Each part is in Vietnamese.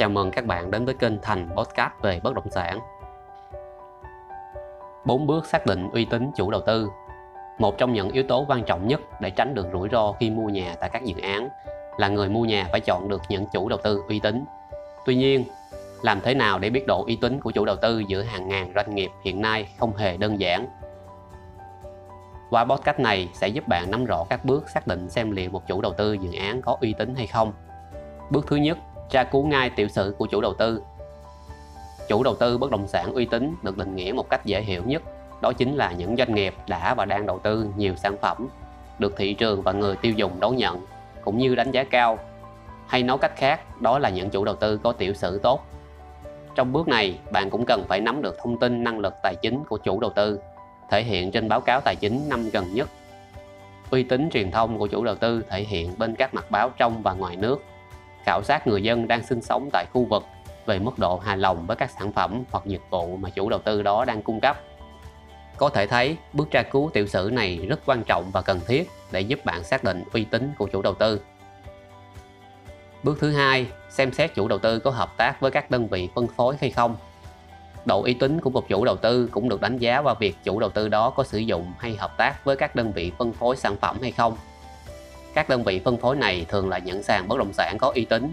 Chào mừng các bạn đến với kênh Thành Podcast về bất động sản. 4 bước xác định uy tín chủ đầu tư Một trong những yếu tố quan trọng nhất để tránh được rủi ro khi mua nhà tại các dự án là người mua nhà phải chọn được những chủ đầu tư uy tín. Tuy nhiên, làm thế nào để biết độ uy tín của chủ đầu tư giữa hàng ngàn doanh nghiệp hiện nay không hề đơn giản. Qua podcast này sẽ giúp bạn nắm rõ các bước xác định xem liệu một chủ đầu tư dự án có uy tín hay không. Bước thứ nhất, tra cứu ngay tiểu sử của chủ đầu tư. Chủ đầu tư bất động sản uy tín được định nghĩa một cách dễ hiểu nhất, đó chính là những doanh nghiệp đã và đang đầu tư nhiều sản phẩm, được thị trường và người tiêu dùng đón nhận, cũng như đánh giá cao. Hay nói cách khác, đó là những chủ đầu tư có tiểu sử tốt. Trong bước này, bạn cũng cần phải nắm được thông tin năng lực tài chính của chủ đầu tư, thể hiện trên báo cáo tài chính năm gần nhất. Uy tín truyền thông của chủ đầu tư thể hiện bên các mặt báo trong và ngoài nước khảo sát người dân đang sinh sống tại khu vực về mức độ hài lòng với các sản phẩm hoặc dịch vụ mà chủ đầu tư đó đang cung cấp. Có thể thấy, bước tra cứu tiểu sử này rất quan trọng và cần thiết để giúp bạn xác định uy tín của chủ đầu tư. Bước thứ hai, xem xét chủ đầu tư có hợp tác với các đơn vị phân phối hay không. Độ uy tín của một chủ đầu tư cũng được đánh giá qua việc chủ đầu tư đó có sử dụng hay hợp tác với các đơn vị phân phối sản phẩm hay không. Các đơn vị phân phối này thường là những sàn bất động sản có uy tín,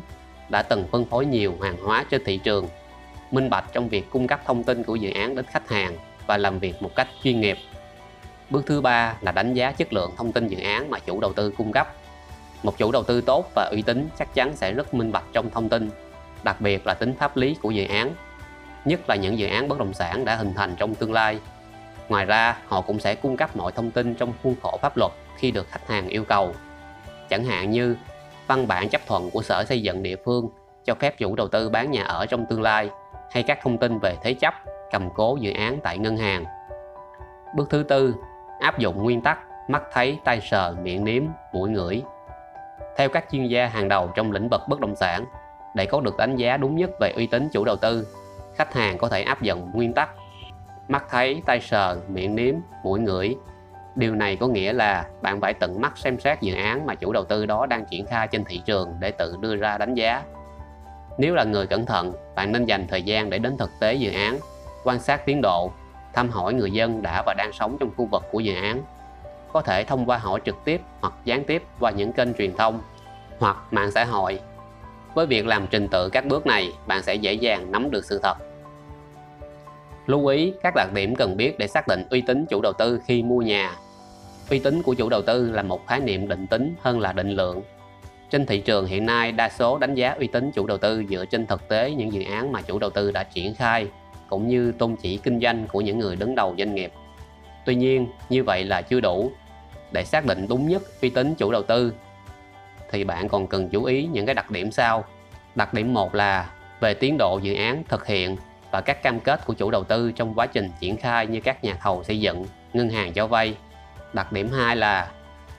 đã từng phân phối nhiều hàng hóa trên thị trường, minh bạch trong việc cung cấp thông tin của dự án đến khách hàng và làm việc một cách chuyên nghiệp. Bước thứ ba là đánh giá chất lượng thông tin dự án mà chủ đầu tư cung cấp. Một chủ đầu tư tốt và uy tín chắc chắn sẽ rất minh bạch trong thông tin, đặc biệt là tính pháp lý của dự án, nhất là những dự án bất động sản đã hình thành trong tương lai. Ngoài ra, họ cũng sẽ cung cấp mọi thông tin trong khuôn khổ pháp luật khi được khách hàng yêu cầu chẳng hạn như văn bản chấp thuận của Sở Xây dựng địa phương cho phép chủ đầu tư bán nhà ở trong tương lai hay các thông tin về thế chấp, cầm cố dự án tại ngân hàng. Bước thứ tư, áp dụng nguyên tắc mắt thấy, tay sờ, miệng nếm, mũi ngửi. Theo các chuyên gia hàng đầu trong lĩnh vực bất động sản, để có được đánh giá đúng nhất về uy tín chủ đầu tư, khách hàng có thể áp dụng nguyên tắc mắt thấy, tay sờ, miệng nếm, mũi ngửi Điều này có nghĩa là bạn phải tận mắt xem xét dự án mà chủ đầu tư đó đang triển khai trên thị trường để tự đưa ra đánh giá. Nếu là người cẩn thận, bạn nên dành thời gian để đến thực tế dự án, quan sát tiến độ, thăm hỏi người dân đã và đang sống trong khu vực của dự án. Có thể thông qua hỏi trực tiếp hoặc gián tiếp qua những kênh truyền thông hoặc mạng xã hội. Với việc làm trình tự các bước này, bạn sẽ dễ dàng nắm được sự thật. Lưu ý các đặc điểm cần biết để xác định uy tín chủ đầu tư khi mua nhà uy tín của chủ đầu tư là một khái niệm định tính hơn là định lượng. Trên thị trường hiện nay, đa số đánh giá uy tín chủ đầu tư dựa trên thực tế những dự án mà chủ đầu tư đã triển khai, cũng như tôn chỉ kinh doanh của những người đứng đầu doanh nghiệp. Tuy nhiên, như vậy là chưa đủ. Để xác định đúng nhất uy tín chủ đầu tư, thì bạn còn cần chú ý những cái đặc điểm sau. Đặc điểm một là về tiến độ dự án thực hiện và các cam kết của chủ đầu tư trong quá trình triển khai như các nhà thầu xây dựng, ngân hàng cho vay. Đặc điểm 2 là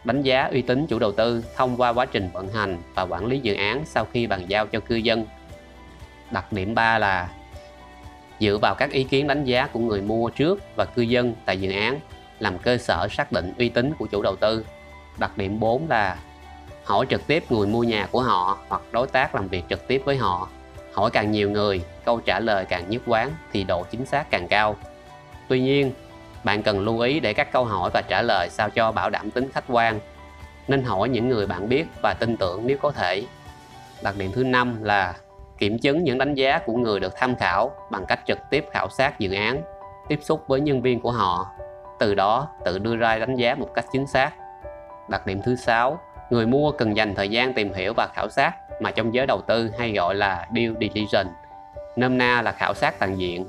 đánh giá uy tín chủ đầu tư thông qua quá trình vận hành và quản lý dự án sau khi bàn giao cho cư dân. Đặc điểm 3 là dựa vào các ý kiến đánh giá của người mua trước và cư dân tại dự án làm cơ sở xác định uy tín của chủ đầu tư. Đặc điểm 4 là hỏi trực tiếp người mua nhà của họ hoặc đối tác làm việc trực tiếp với họ. Hỏi càng nhiều người, câu trả lời càng nhất quán thì độ chính xác càng cao. Tuy nhiên, bạn cần lưu ý để các câu hỏi và trả lời sao cho bảo đảm tính khách quan. Nên hỏi những người bạn biết và tin tưởng nếu có thể. Đặc điểm thứ năm là kiểm chứng những đánh giá của người được tham khảo bằng cách trực tiếp khảo sát dự án, tiếp xúc với nhân viên của họ, từ đó tự đưa ra đánh giá một cách chính xác. Đặc điểm thứ sáu, người mua cần dành thời gian tìm hiểu và khảo sát mà trong giới đầu tư hay gọi là due diligence, nôm na là khảo sát toàn diện.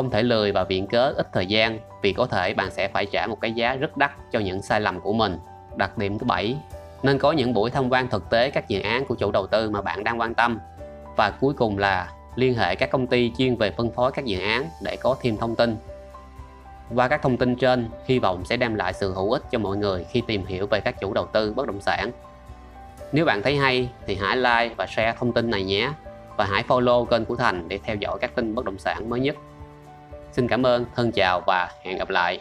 Không thể lười và viện cớ ít thời gian, vì có thể bạn sẽ phải trả một cái giá rất đắt cho những sai lầm của mình. Đặc điểm thứ bảy, nên có những buổi tham quan thực tế các dự án của chủ đầu tư mà bạn đang quan tâm. Và cuối cùng là liên hệ các công ty chuyên về phân phối các dự án để có thêm thông tin. Và các thông tin trên, hy vọng sẽ đem lại sự hữu ích cho mọi người khi tìm hiểu về các chủ đầu tư bất động sản. Nếu bạn thấy hay, thì hãy like và share thông tin này nhé. Và hãy follow kênh của Thành để theo dõi các tin bất động sản mới nhất. Xin cảm ơn, thân chào và hẹn gặp lại.